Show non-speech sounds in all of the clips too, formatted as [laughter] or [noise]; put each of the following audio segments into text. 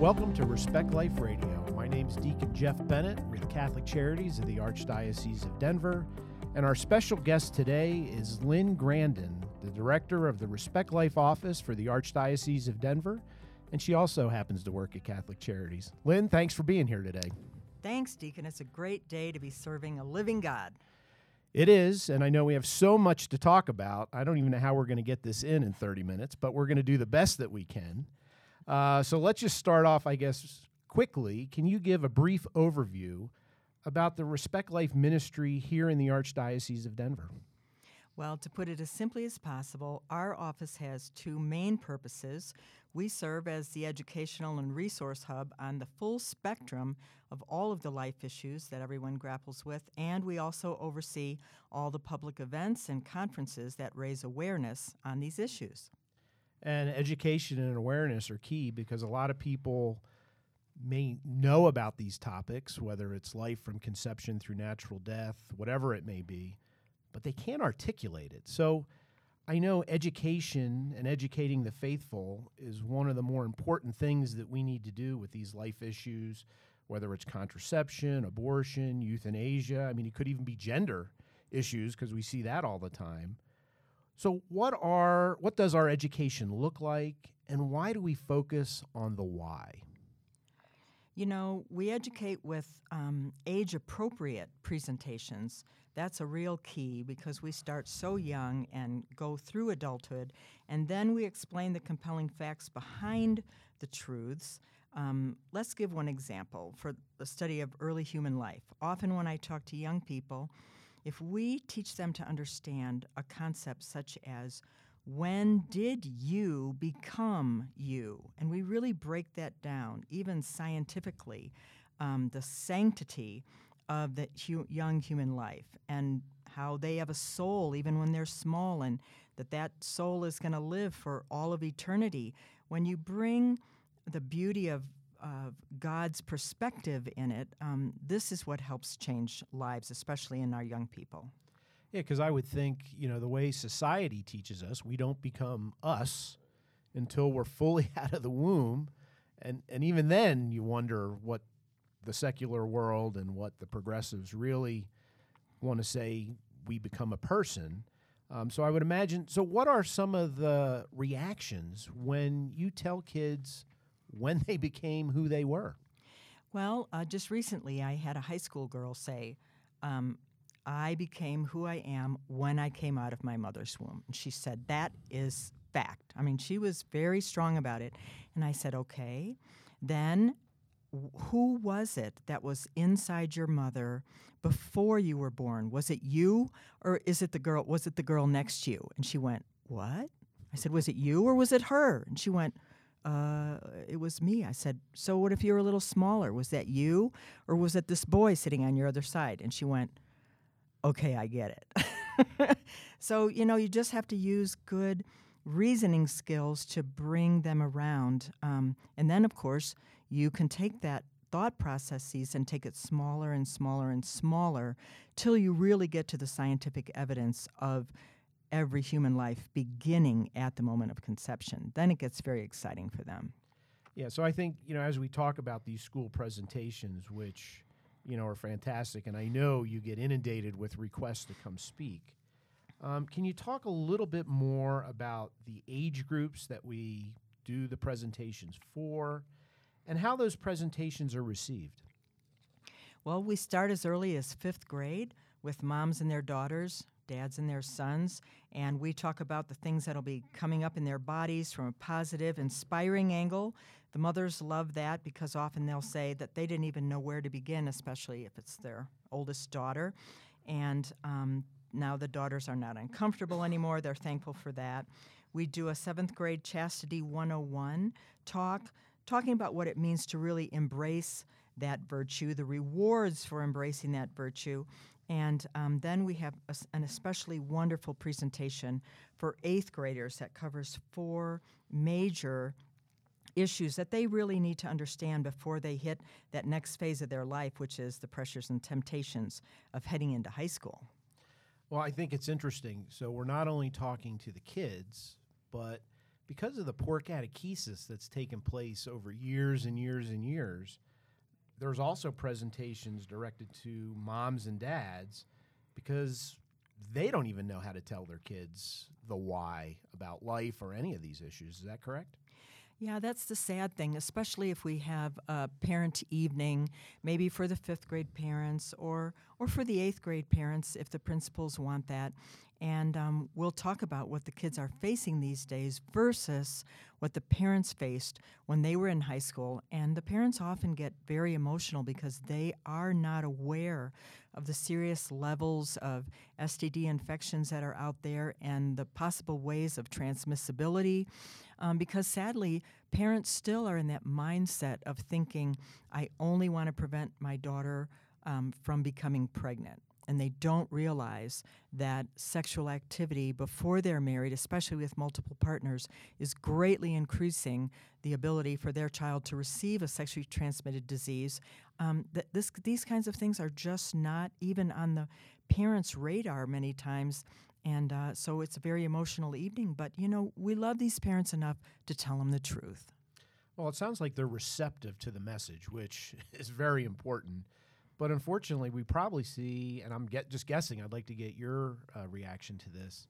Welcome to Respect Life Radio. My name is Deacon Jeff Bennett with Catholic Charities of the Archdiocese of Denver, and our special guest today is Lynn Grandon, the director of the Respect Life office for the Archdiocese of Denver, and she also happens to work at Catholic Charities. Lynn, thanks for being here today. Thanks, Deacon. It's a great day to be serving a living God. It is, and I know we have so much to talk about. I don't even know how we're going to get this in in 30 minutes, but we're going to do the best that we can. Uh, so let's just start off, I guess, quickly. Can you give a brief overview about the Respect Life ministry here in the Archdiocese of Denver? Well, to put it as simply as possible, our office has two main purposes. We serve as the educational and resource hub on the full spectrum of all of the life issues that everyone grapples with, and we also oversee all the public events and conferences that raise awareness on these issues. And education and awareness are key because a lot of people may know about these topics, whether it's life from conception through natural death, whatever it may be, but they can't articulate it. So I know education and educating the faithful is one of the more important things that we need to do with these life issues, whether it's contraception, abortion, euthanasia. I mean, it could even be gender issues because we see that all the time. So what are what does our education look like and why do we focus on the why? You know, we educate with um, age appropriate presentations. That's a real key because we start so young and go through adulthood, and then we explain the compelling facts behind the truths. Um, let's give one example for the study of early human life. Often, when I talk to young people, if we teach them to understand a concept such as when did you become you? And we really break that down, even scientifically, um, the sanctity of the hu- young human life and how they have a soul even when they're small and that that soul is going to live for all of eternity. When you bring the beauty of of God's perspective in it, um, this is what helps change lives, especially in our young people. Yeah, because I would think, you know, the way society teaches us, we don't become us until we're fully [laughs] out of the womb. And, and even then, you wonder what the secular world and what the progressives really want to say we become a person. Um, so I would imagine. So, what are some of the reactions when you tell kids when they became who they were? Well, uh, just recently, I had a high school girl say, um, I became who I am when I came out of my mother's womb. And she said, That is fact. I mean, she was very strong about it. And I said, Okay, then who was it that was inside your mother before you were born? Was it you or is it the girl was it the girl next to you? And she went, "What?" I said, "Was it you or was it her?" And she went, uh, it was me. I said, So what if you were a little smaller? Was that you? Or was it this boy sitting on your other side? And she went, Okay, I get it. [laughs] so, you know, you just have to use good reasoning skills to bring them around. Um, and then, of course, you can take that thought processes and take it smaller and smaller and smaller till you really get to the scientific evidence of every human life beginning at the moment of conception. Then it gets very exciting for them. Yeah, so I think, you know, as we talk about these school presentations, which, you know, are fantastic, and I know you get inundated with requests to come speak. Um, can you talk a little bit more about the age groups that we do the presentations for and how those presentations are received? Well, we start as early as fifth grade with moms and their daughters dads and their sons, and we talk about the things that'll be coming up in their bodies from a positive, inspiring angle. The mothers love that because often they'll say that they didn't even know where to begin, especially if it's their oldest daughter. And um, now the daughters are not uncomfortable anymore. They're thankful for that. We do a seventh grade Chastity 101 talk, talking about what it means to really embrace that virtue, the rewards for embracing that virtue, and um, then we have a, an especially wonderful presentation for eighth graders that covers four major issues that they really need to understand before they hit that next phase of their life, which is the pressures and temptations of heading into high school. Well, I think it's interesting. So we're not only talking to the kids, but because of the poor catechesis that's taken place over years and years and years, there's also presentations directed to moms and dads because they don't even know how to tell their kids the why about life or any of these issues. Is that correct? Yeah, that's the sad thing, especially if we have a parent evening, maybe for the fifth grade parents or or for the eighth grade parents if the principals want that. And um, we'll talk about what the kids are facing these days versus what the parents faced when they were in high school. And the parents often get very emotional because they are not aware of the serious levels of STD infections that are out there and the possible ways of transmissibility. Um, because sadly, parents still are in that mindset of thinking, I only want to prevent my daughter um, from becoming pregnant and they don't realize that sexual activity before they're married, especially with multiple partners, is greatly increasing the ability for their child to receive a sexually transmitted disease. Um, th- this, these kinds of things are just not even on the parents' radar many times. And uh, so it's a very emotional evening, but you know, we love these parents enough to tell them the truth. Well, it sounds like they're receptive to the message, which [laughs] is very important. But unfortunately, we probably see, and I'm get, just guessing, I'd like to get your uh, reaction to this,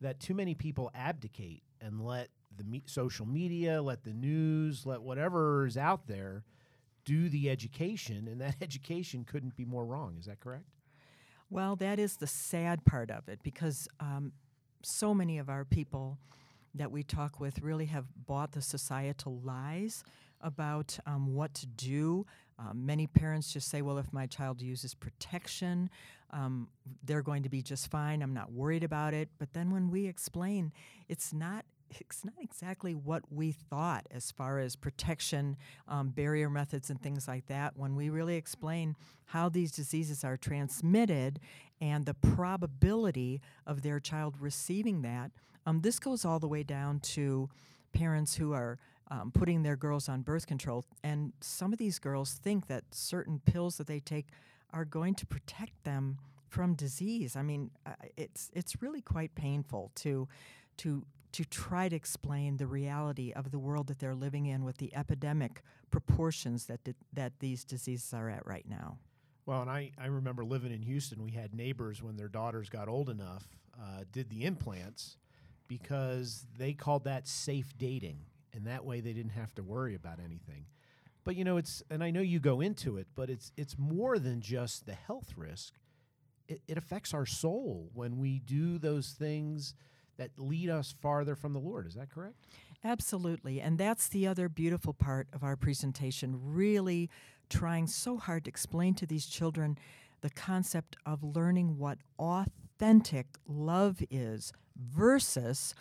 that too many people abdicate and let the me- social media, let the news, let whatever is out there do the education, and that [laughs] education couldn't be more wrong. Is that correct? Well, that is the sad part of it because um, so many of our people that we talk with really have bought the societal lies about um, what to do. Um, many parents just say, well, if my child uses protection, um, they're going to be just fine. I'm not worried about it. But then when we explain, it's not. [laughs] It's not exactly what we thought as far as protection, um, barrier methods, and things like that. When we really explain how these diseases are transmitted and the probability of their child receiving that, um, this goes all the way down to parents who are um, putting their girls on birth control. And some of these girls think that certain pills that they take are going to protect them from disease. I mean, uh, it's it's really quite painful to to to try to explain the reality of the world that they're living in with the epidemic proportions that di- that these diseases are at right now. Well, and I, I remember living in Houston, we had neighbors when their daughters got old enough, uh, did the implants because they called that safe dating and that way they didn't have to worry about anything. But you know, it's and I know you go into it, but it's it's more than just the health risk. It, it affects our soul when we do those things that lead us farther from the Lord. Is that correct? Absolutely. And that's the other beautiful part of our presentation, really trying so hard to explain to these children the concept of learning what authentic love is versus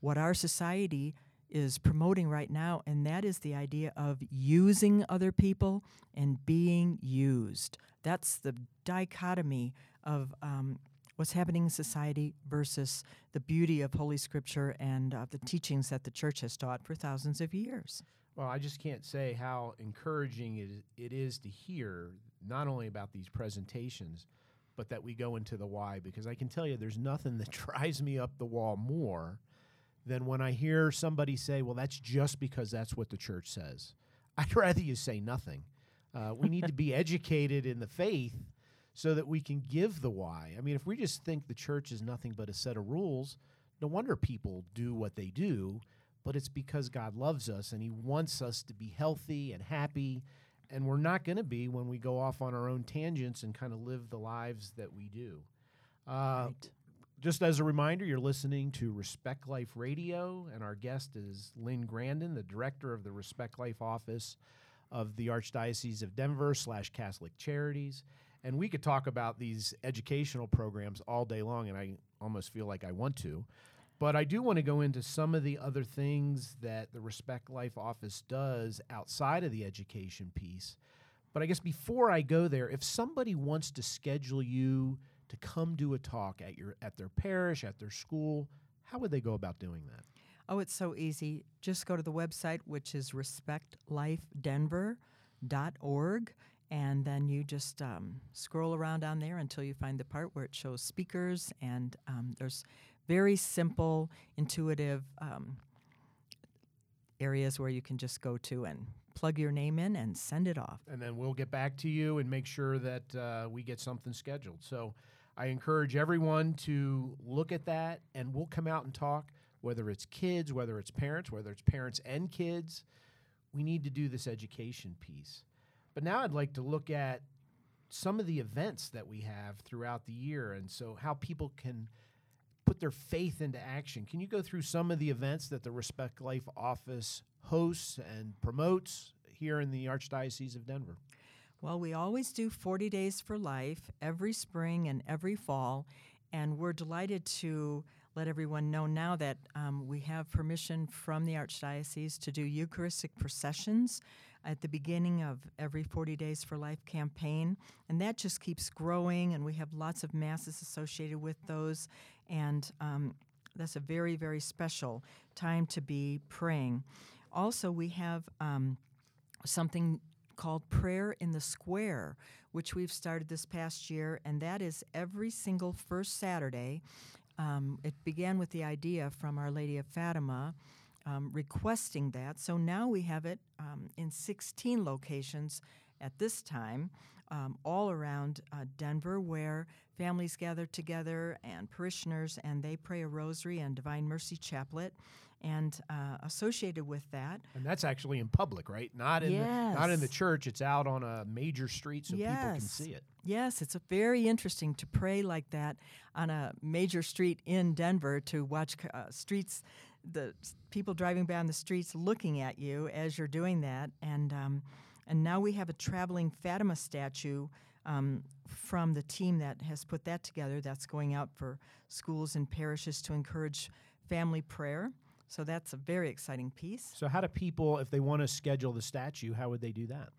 what our society is promoting right now, and that is the idea of using other people and being used. That's the dichotomy of um, what's happening in society versus the beauty of Holy Scripture and uh, the teachings that the church has taught for thousands of years. Well, I just can't say how encouraging it, it is to hear not only about these presentations, but that we go into the why, because I can tell you there's nothing that [laughs] drives me up the wall more than when I hear somebody say, well, that's just because that's what the church says. [laughs] I'd rather you say nothing. Uh, we need to be [laughs] educated in the faith so that we can give the why. I mean, if we just think the church is nothing but a set of rules, no wonder people do what they do, but it's because God loves us and He wants us to be healthy and happy. And we're not going to be when we go off on our own tangents and kind of live the lives that we do. Uh, right. Just as a reminder, you're listening to Respect Life Radio, and our guest is Lynn Grandon, the director of the Respect Life office of the Archdiocese of Denver slash Catholic Charities. And we could talk about these educational programs all day long, and I almost feel like I want to. But I do want to go into some of the other things that the Respect Life office does outside of the education piece. But I guess before I go there, if somebody wants to schedule you to come do a talk at your at their parish, at their school, how would they go about doing that? Oh, it's so easy. Just go to the website, which is respectlifedenver.org, and then you just um, scroll around on there until you find the part where it shows speakers, and um, there's very simple, intuitive um, areas where you can just go to and plug your name in and send it off. And then we'll get back to you and make sure that uh, we get something scheduled. So I encourage everyone to look at that and we'll come out and talk, whether it's kids, whether it's parents, whether it's parents and kids. We need to do this education piece. But now I'd like to look at some of the events that we have throughout the year and so how people can put their faith into action. Can you go through some of the events that the Respect Life office hosts and promotes here in the Archdiocese of Denver? Well, we always do 40 Days for Life every spring and every fall, and we're delighted to let everyone know now that um, we have permission from the Archdiocese to do Eucharistic processions at the beginning of every 40 Days for Life campaign. And that just keeps growing, and we have lots of masses associated with those. And um, that's a very, very special time to be praying. Also, we have um, something called Prayer in the Square, which we've started this past year, and that is every single first Saturday. Um, it began with the idea from Our Lady of Fatima um, requesting that. So now we have it um, in 16 locations at this time, um, all around uh, Denver, where families gather together and parishioners and they pray a rosary and Divine Mercy Chaplet. And uh, associated with that, and that's actually in public, right? Not in yes. the, not in the church. It's out on a major street so yes. people can see it. Yes, it's very interesting to pray like that on a major street in Denver to watch uh, streets the people driving by on the streets looking at you as you're doing that. And um, and now we have a traveling Fatima statue um, from the team that has put that together. That's going out for schools and parishes to encourage family prayer. So that's a very exciting piece. So, how do people, if they want to schedule the statue, how would they do that?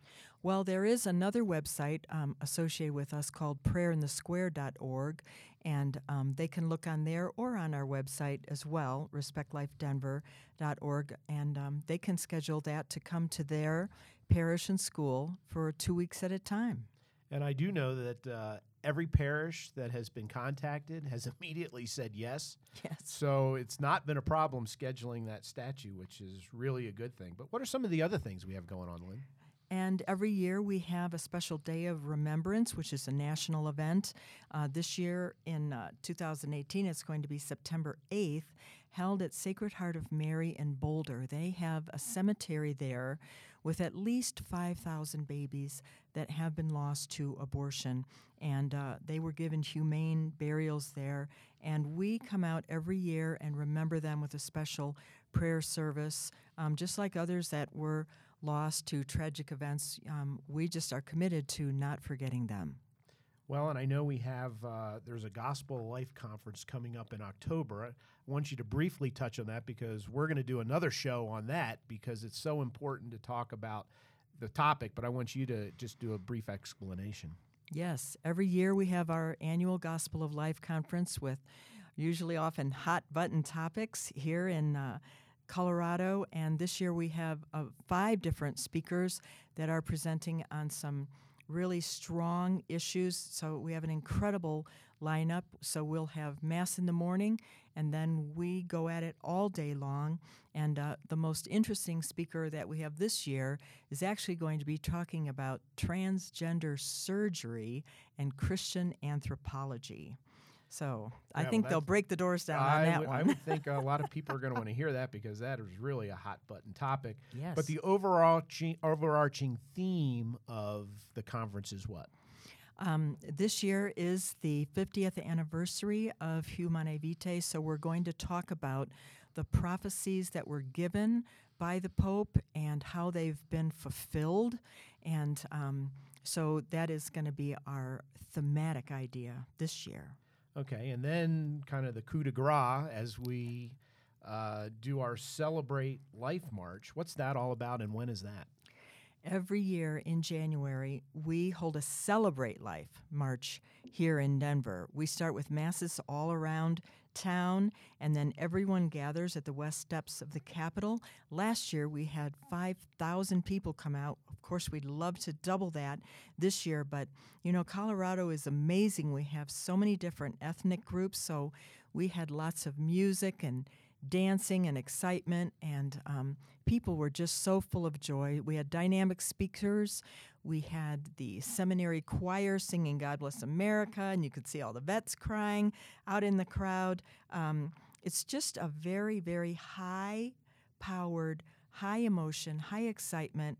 Well, there is another website um, associated with us called prayerinthesquare.org, and um, they can look on there or on our website as well, respectlifedenver.org, and um, they can schedule that to come to their parish and school for two weeks at a time. And I do know that uh, every parish that has been contacted has [laughs] immediately said yes. Yes. So it's not been a problem scheduling that statue, which is really a good thing. But what are some of the other things we have going on, Lynn? And every year we have a special day of remembrance, which is a national event. Uh, this year in uh, 2018, it's going to be September 8th, held at Sacred Heart of Mary in Boulder. They have a cemetery there with at least 5,000 babies that have been lost to abortion. And uh, they were given humane burials there. And we come out every year and remember them with a special prayer service, um, just like others that were lost to tragic events, um, we just are committed to not forgetting them. Well, and I know we have, uh, there's a Gospel of Life conference coming up in October. I want you to briefly touch on that because we're going to do another show on that because it's so important to talk about the topic, but I want you to just do a brief explanation. Yes, every year we have our annual Gospel of Life conference with usually often hot button topics here in. Uh, Colorado, and this year we have uh, five different speakers that are presenting on some really strong issues. So we have an incredible lineup. So we'll have Mass in the morning, and then we go at it all day long. And uh, the most interesting speaker that we have this year is actually going to be talking about transgender surgery and Christian anthropology. So I Yeah, think well, they'll break the doors down on I that would, one. I would think a lot of people are going [laughs] to want to hear that because that is really a hot button topic. yes. But the overarching overarching theme of the conference is what? Um, this year is the 50th anniversary of Humanae Vitae, so we're going to talk about the prophecies that were given by the Pope and how they've been fulfilled. And um, so that is going to be our thematic idea this year. Okay, and then kind of the coup de grace as we uh, do our celebrate life march. What's that all about, and when is that? Every year in January, we hold a Celebrate Life march here in Denver. We start with masses all around town, and then everyone gathers at the west steps of the Capitol. Last year, we had 5,000 people come out. Of course, we'd love to double that this year, but you know, Colorado is amazing. We have so many different ethnic groups, so we had lots of music and dancing and excitement, and um, people were just so full of joy. We had dynamic speakers. We had the seminary choir singing God Bless America, and you could see all the vets crying out in the crowd. Um, it's just a very, very high powered, high emotion, high excitement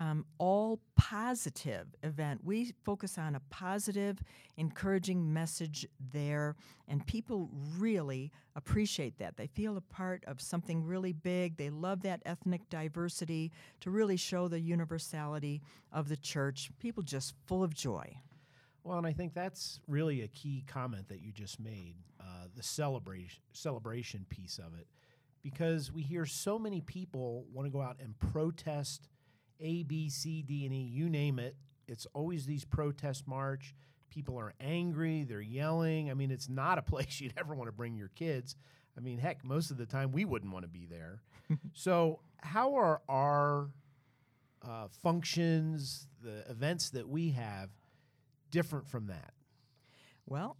um, all positive event. We focus on a positive, encouraging message there, and people really appreciate that. They feel a part of something really big. They love that ethnic diversity to really show the universality of the church. People just full of joy. Well, and I think that's really a key comment that you just made uh, the celebration, celebration piece of it. Because we hear so many people want to go out and protest a, B, C, D, and E, you name it. It's always these protest march. People are angry, they're yelling. I mean, it's not a [laughs] place you'd ever want to bring your kids. I mean, heck, most of the time we wouldn't want to be there. [laughs] so, how are our uh, functions, the events that we have, different from that? Well,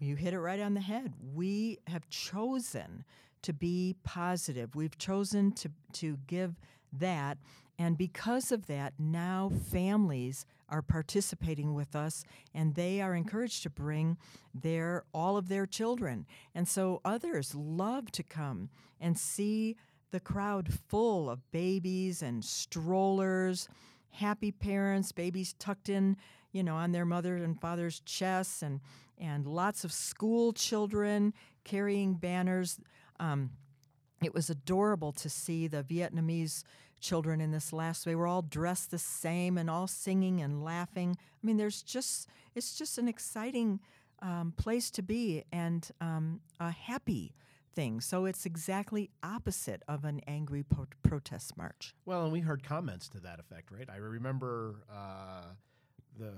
you hit it right on the head. We have chosen to be positive. We've chosen to to give that and because of that, now families are participating with us and they are encouraged to bring their all of their children. And so others love to come and see the crowd full of babies and strollers, happy parents, babies tucked in, you know, on their mother and father's chests and and lots of school children carrying banners. Um, it was adorable to see the Vietnamese children in this last they were all dressed the same and all singing and laughing. I mean there's just it's just an exciting um, place to be and um, a happy thing. So it's exactly opposite of an angry po- protest march. Well and we heard comments to that effect right? I remember uh, the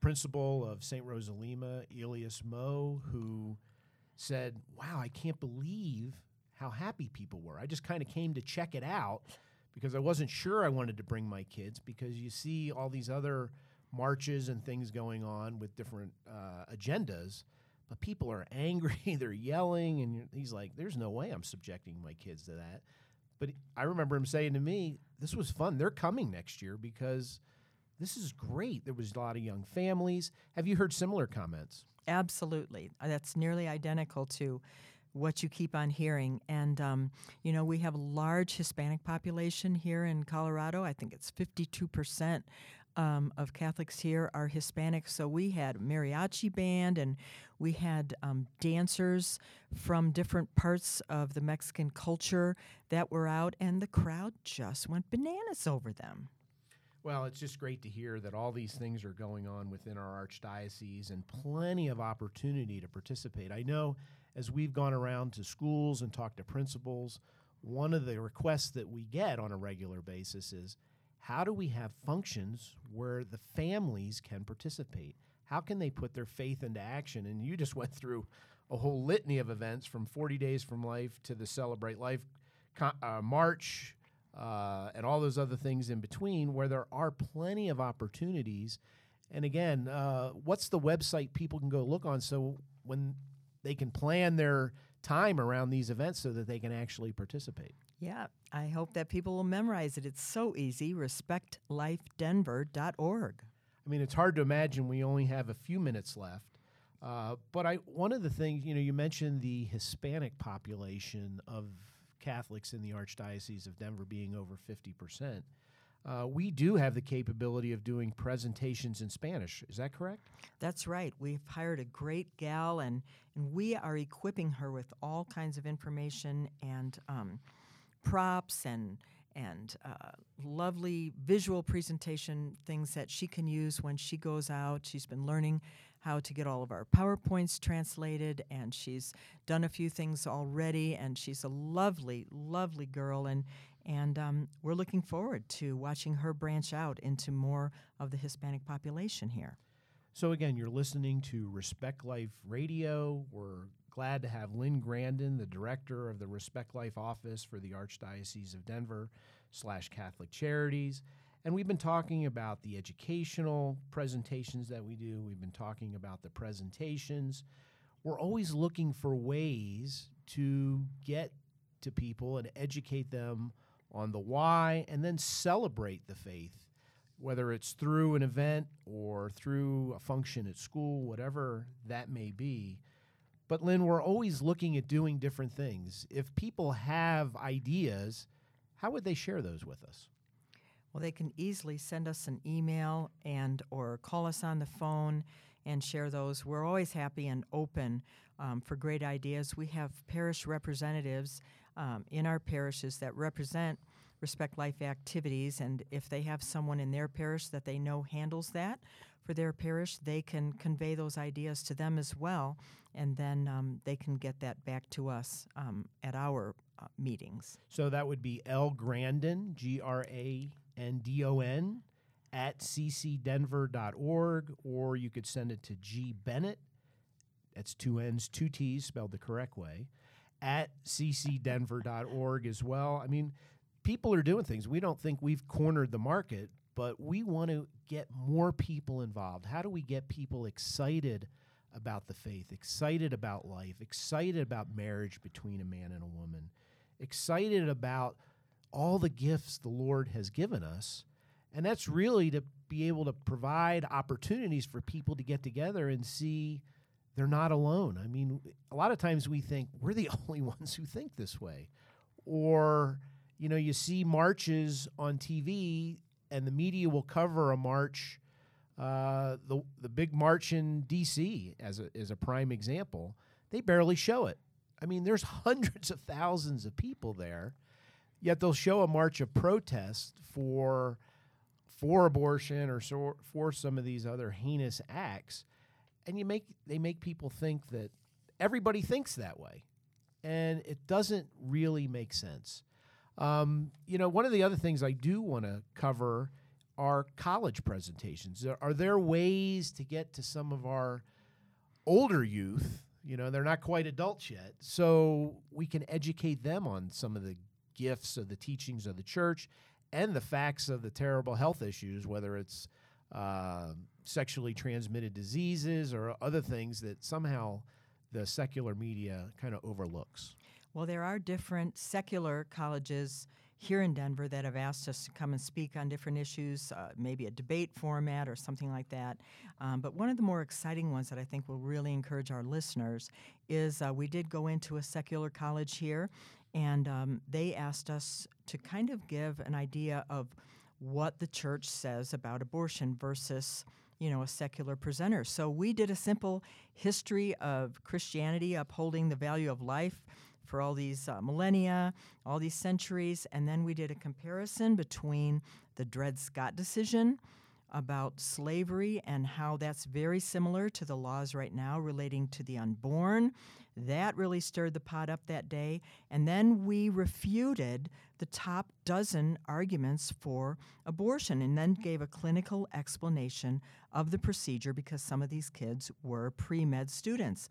principal of st rosa lima Elias Moo who said wow i can't believe how happy people were. I just kind of came to check it out because I wasn't sure I wanted to bring my kids because you see all these other marches and things going on with different uh, agendas, but people are [laughs] angry, they're yelling, and he's like, "There's no way I'm subjecting my kids to that." But I remember him saying to me, "This was fun. They're coming next year because." This is great. There was a lot of young families. Have you heard similar comments? Absolutely. That's nearly identical to what you keep on hearing. And, um, you know, we have a large Hispanic population here in Colorado. I think it's 52%. Um, of Catholics here are Hispanic, so we had mariachi band and we had um, dancers from different parts of the Mexican culture that were out, and the crowd just went bananas over them. Well, it's just great to hear that all these things are going on within our archdiocese and plenty of opportunity to participate. I know as we've gone around to schools and talked to principals, one of the requests that we get on a regular basis is how do we have functions where the families can participate? How can they put their faith into action? And you just [laughs] went through a whole litany of events from 40 Days from Life to the Celebrate Life uh, March uh, and all those other things in between where there are plenty of opportunities. And again, uh, what's the website people can go look on so when they can plan their time around these events so that they can actually participate. Yeah, I hope that people will memorize it. It's so easy. RespectLifeDenver.org. I mean, it's hard to imagine we only have a few minutes left. Uh, but I, one of the things, you know, you mentioned the Hispanic population of Catholics in the Archdiocese of Denver being over 50% uh, we do have the capability of doing presentations in Spanish. Is that correct? That's right. We've hired a great gal, and, and we are equipping her with all kinds of information and um, props and and uh, lovely visual presentation things that she can use when she goes out. She's been learning how to get all of our PowerPoints translated, and she's done a few things already. And she's a lovely, lovely girl, and and um, we're looking forward to watching her branch out into more of the Hispanic population here. So, again, you're listening to Respect Life Radio. We're glad to have Lynn Grandon, the director of the Respect Life office for the Archdiocese of Denver slash Catholic Charities. And we've been talking about the educational presentations that we do. We've been talking about the presentations. We're always looking for ways to get to people and educate them on the why and then celebrate the faith, whether it's through an event or through a function at school, whatever that may be. But Lynn, we're always looking at doing different things. If people have ideas, how would they share those with us? Well, they can easily send us an email and or call us on the phone and share those. We're always happy and open um, for great ideas. We have parish representatives um, in our parishes that represent Respect Life activities, and if they have someone in their parish that they know handles that for their parish, they can convey those ideas to them as well, and then um, they can get that back to us um, at our uh, meetings. So that would be L Grandon, G R A N D O N, at ccdenver.org, or you could send it to G Bennett, that's two N's, two T's, spelled the correct way, at ccdenver.org as well. I mean, people are doing things. We don't think we've cornered the market, but we want to get more people involved. How do we get people excited about the faith, excited about life, excited about marriage between a man and a woman, excited about all the gifts the Lord has given us? And that's really to be able to provide opportunities for people to get together and see they're not alone. I mean, a lot of times we think we're the [laughs] only ones who think this way. Or, you know, you see marches on TV and the media will cover a march, uh, the, the big march in D.C. as a, as a prime example. They barely show it. I mean, there's [laughs] hundreds of thousands of people there, yet they'll show a march of protest for for abortion or so, for some of these other heinous acts and you make they make people think that everybody thinks that way. And it doesn't really make sense. Um, you know one of the other things i do want to cover are college presentations. Are there ways to get to some of our older youth? You know they're not quite adults yet. So we can educate them on some of the gifts of the teachings of the church and the facts of the terrible health issues, whether it's uh, sexually transmitted diseases or other things that somehow the secular media kind of overlooks. Well, there are different secular colleges here in Denver that have asked us to come and speak on different issues, uh, maybe a debate format or something like that. Um, but one of the more exciting ones that I think will really encourage our listeners is uh, we did go into a secular college here, and um, they asked us to kind of give an idea of what the church says about abortion versus you know a secular presenter so we did a simple history of christianity upholding the value of life for all these uh, millennia, all these centuries, and then we did a comparison between the Dred Scott decision about slavery and how that's very similar to the laws right now relating to the unborn. That really stirred the pot up that day. And then we refuted the top dozen arguments for abortion and then gave a clinical explanation of the procedure because some of these kids were pre med students.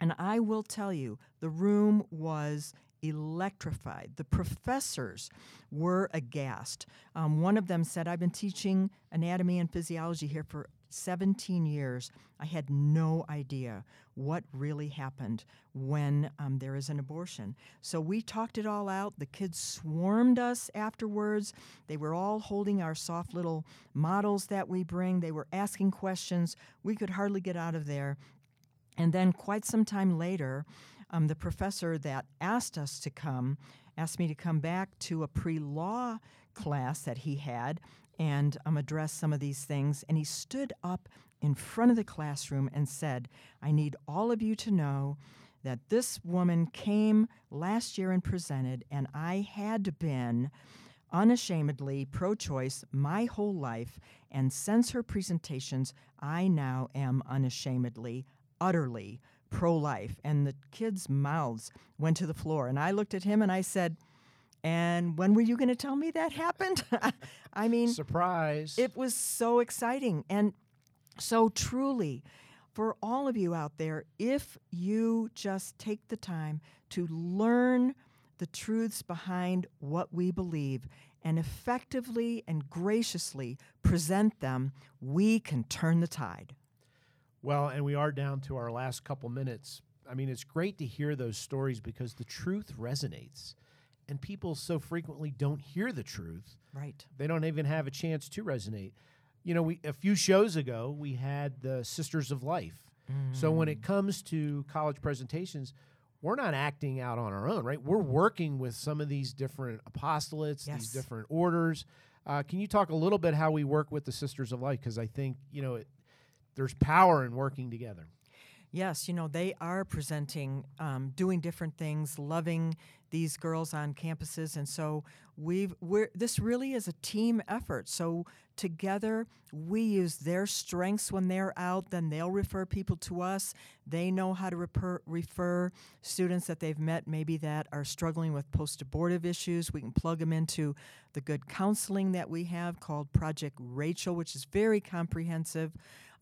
And I will tell you, the room was electrified. The professors were aghast. Um, one of them said, I've been teaching anatomy and physiology here for 17 years. I had no idea what really happened when um, there is an abortion. So we talked it all out. The kids swarmed us afterwards. They were all holding our soft little models that we bring. They were asking questions. We could hardly get out of there and then, quite some time later, um, the professor that asked us to come asked me to come back to a pre law class that he had and um, address some of these things. And he stood up in front of the classroom and said, I need all of you to know that this woman came last year and presented, and I had been unashamedly pro choice my whole life, and since her presentations, I now am unashamedly utterly pro life. And the kids' mouths went to the floor. And I looked at him and I said, and when were you going to tell me that happened? [laughs] I mean, surprise. It was so exciting. And so truly, for all of you out there, if you just take the time to learn the truths behind what we believe and effectively and graciously present them, we can turn the tide. Well, and we are down to our last couple minutes, I mean, it's great to hear those stories because the truth resonates. And people so frequently don't hear the truth. Right. They don't even have a chance to resonate. You know, we a few shows ago we had the Sisters of Life. So when it comes to college presentations, we're not acting out on our own, right? We're working with some of these different apostolates, Yes. these different orders. Uh, can you talk a little bit how we work with the Sisters of Life? Because I think you know it, there's power in working together. Yes, you know, they are presenting, um, doing different things, loving these girls on campuses. And so we've, we're, this really is a team effort. So together, we use their strengths when they're out, then they'll refer people to us. They know how to refer, refer students that they've met, maybe that are struggling with post abortive issues. We can plug them into the good counseling that we have called Project Rachel, which is very comprehensive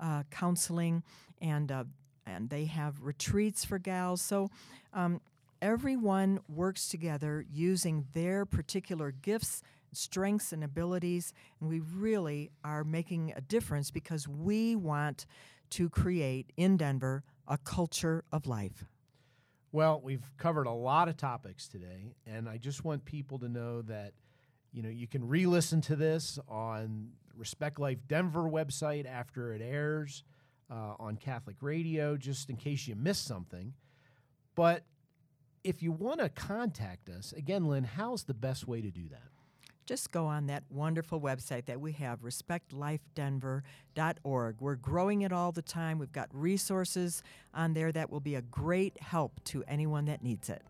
uh, counseling. And uh, and they have retreats for gals. So um, everyone works together using their particular gifts, strengths, and abilities, and we really are making a difference because we want to create in Denver a culture of life. Well, we've covered a lot of topics today, and I just want people to know that you know you can re-listen to this on Respect Life Denver website after it airs uh, on Catholic Radio, just in case you missed something. But if you want to contact us, again, Lynn, how's the best way to do that? Just go on that wonderful website that we have, respectlifedenver.org. We're growing it all the time. We've got resources on there that will be a great help to anyone that needs it.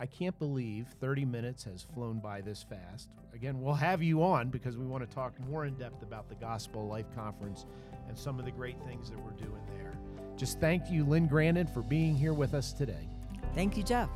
I can't believe 30 minutes has flown by this fast. Again, we'll have you on because we want to talk more in depth about the Gospel Life Conference and some of the great things that we're doing there. Just thank you, Lynn Grandon, for being here with us today. Thank you, Jeff.